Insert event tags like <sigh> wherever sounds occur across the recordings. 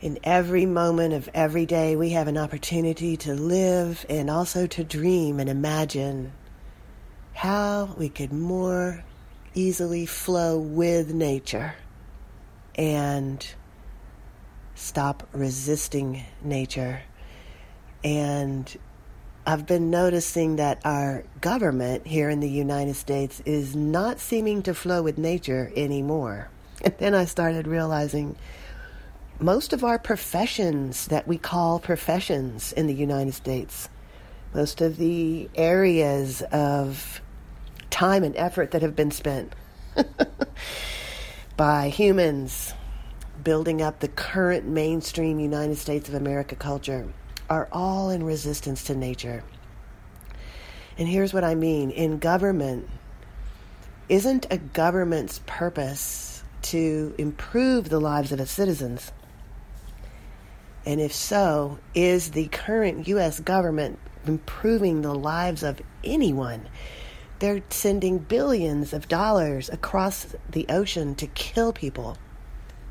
In every moment of every day, we have an opportunity to live and also to dream and imagine how we could more easily flow with nature and stop resisting nature. And I've been noticing that our government here in the United States is not seeming to flow with nature anymore. <laughs> And then I started realizing most of our professions that we call professions in the United States, most of the areas of time and effort that have been spent <laughs> by humans building up the current mainstream United States of America culture are all in resistance to nature. And here's what I mean in government, isn't a government's purpose to improve the lives of its citizens? And if so, is the current U.S. government improving the lives of anyone? They're sending billions of dollars across the ocean to kill people.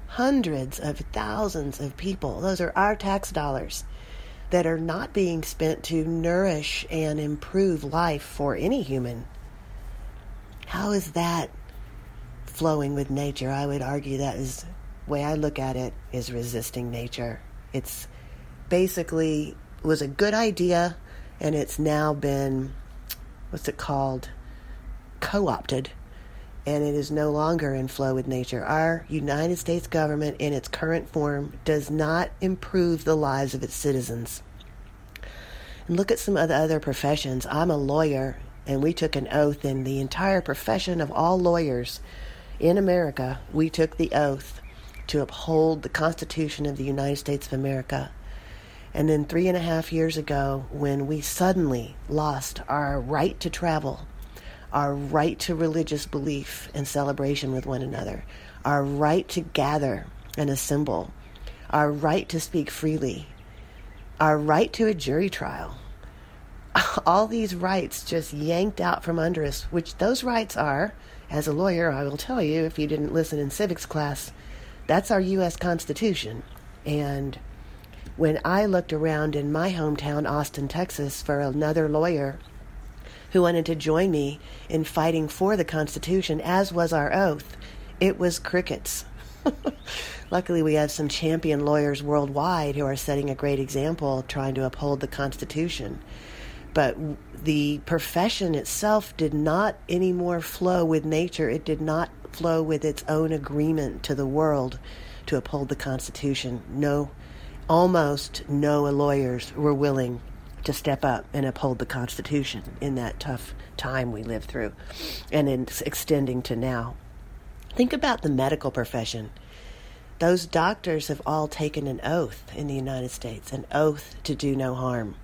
Hundreds of thousands of people. Those are our tax dollars that are not being spent to nourish and improve life for any human. How is that flowing with nature? I would argue that is the way I look at it is resisting nature. It's basically was a good idea and it's now been what's it called co-opted and it is no longer in flow with nature. Our United States government in its current form does not improve the lives of its citizens. And look at some of the other professions. I'm a lawyer and we took an oath in the entire profession of all lawyers in America. We took the oath to uphold the Constitution of the United States of America. And then three and a half years ago, when we suddenly lost our right to travel, our right to religious belief and celebration with one another, our right to gather and assemble, our right to speak freely, our right to a jury trial, <laughs> all these rights just yanked out from under us, which those rights are, as a lawyer, I will tell you if you didn't listen in civics class, that's our U.S. Constitution. And when I looked around in my hometown, Austin, Texas, for another lawyer who wanted to join me in fighting for the Constitution, as was our oath, it was crickets. <laughs> Luckily, we have some champion lawyers worldwide who are setting a great example trying to uphold the Constitution. But the profession itself did not anymore flow with nature. It did not flow with its own agreement to the world to uphold the Constitution. No, almost no lawyers were willing to step up and uphold the Constitution in that tough time we lived through, and it's extending to now. Think about the medical profession. Those doctors have all taken an oath in the United States, an oath to do no harm.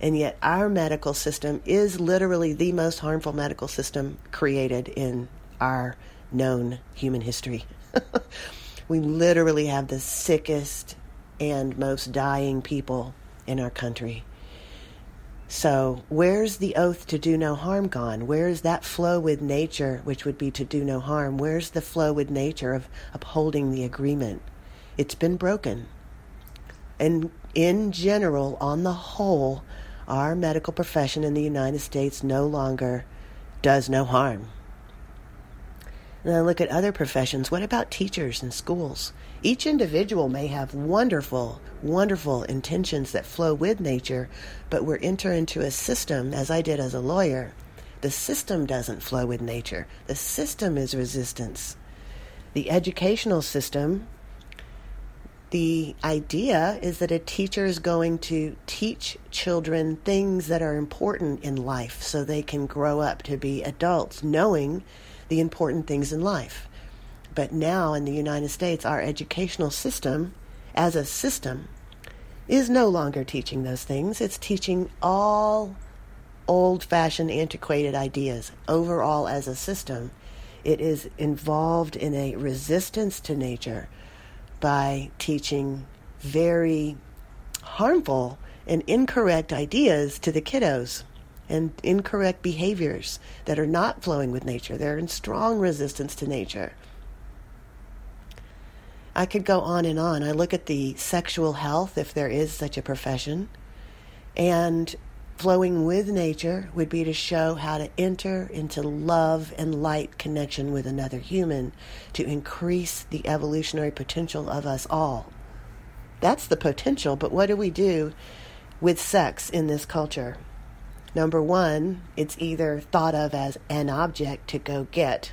And yet, our medical system is literally the most harmful medical system created in our known human history. <laughs> we literally have the sickest and most dying people in our country. So, where's the oath to do no harm gone? Where's that flow with nature, which would be to do no harm? Where's the flow with nature of upholding the agreement? It's been broken. And in general, on the whole, our medical profession in the United States no longer does no harm. And then look at other professions. What about teachers and schools? Each individual may have wonderful, wonderful intentions that flow with nature, but we're entering into a system, as I did as a lawyer. The system doesn't flow with nature. The system is resistance. The educational system, the idea is that a teacher is going to teach children things that are important in life so they can grow up to be adults, knowing the important things in life. But now in the United States, our educational system, as a system, is no longer teaching those things. It's teaching all old fashioned, antiquated ideas. Overall, as a system, it is involved in a resistance to nature by teaching very harmful and incorrect ideas to the kiddos and incorrect behaviors that are not flowing with nature. They're in strong resistance to nature. I could go on and on. I look at the sexual health, if there is such a profession, and flowing with nature would be to show how to enter into love and light connection with another human to increase the evolutionary potential of us all. That's the potential, but what do we do with sex in this culture? Number one, it's either thought of as an object to go get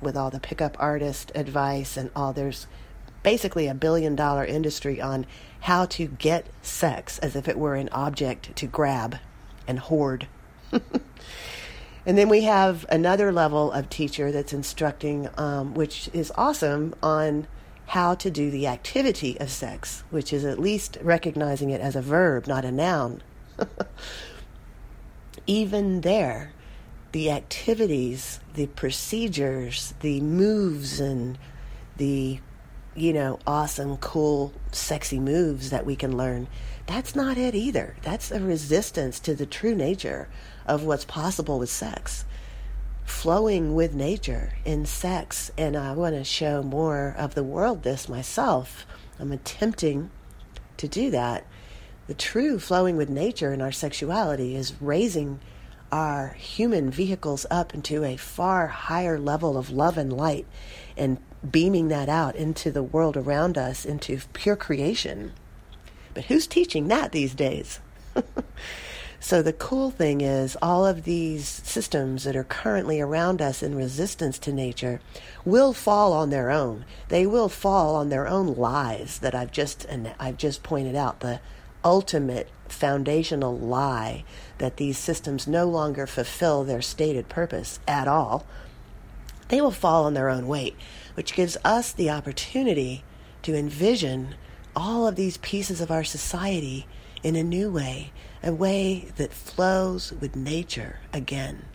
with all the pickup artist advice and all there's basically a billion dollar industry on how to get sex as if it were an object to grab and hoard. <laughs> and then we have another level of teacher that's instructing, um, which is awesome, on how to do the activity of sex, which is at least recognizing it as a verb, not a noun. <laughs> Even there, the activities, the procedures, the moves, and the you know, awesome, cool, sexy moves that we can learn. That's not it either. That's a resistance to the true nature of what's possible with sex. Flowing with nature in sex, and I want to show more of the world this myself. I'm attempting to do that. The true flowing with nature in our sexuality is raising our human vehicles up into a far higher level of love and light and beaming that out into the world around us, into pure creation. But who's teaching that these days? <laughs> so the cool thing is, all of these systems that are currently around us in resistance to nature will fall on their own. They will fall on their own lies that I've just and I've just pointed out. The ultimate foundational lie that these systems no longer fulfill their stated purpose at all, they will fall on their own weight, which gives us the opportunity to envision all of these pieces of our society in a new way, a way that flows with nature again.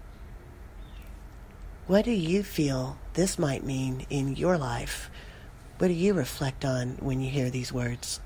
What do you feel this might mean in your life? What do you reflect on when you hear these words?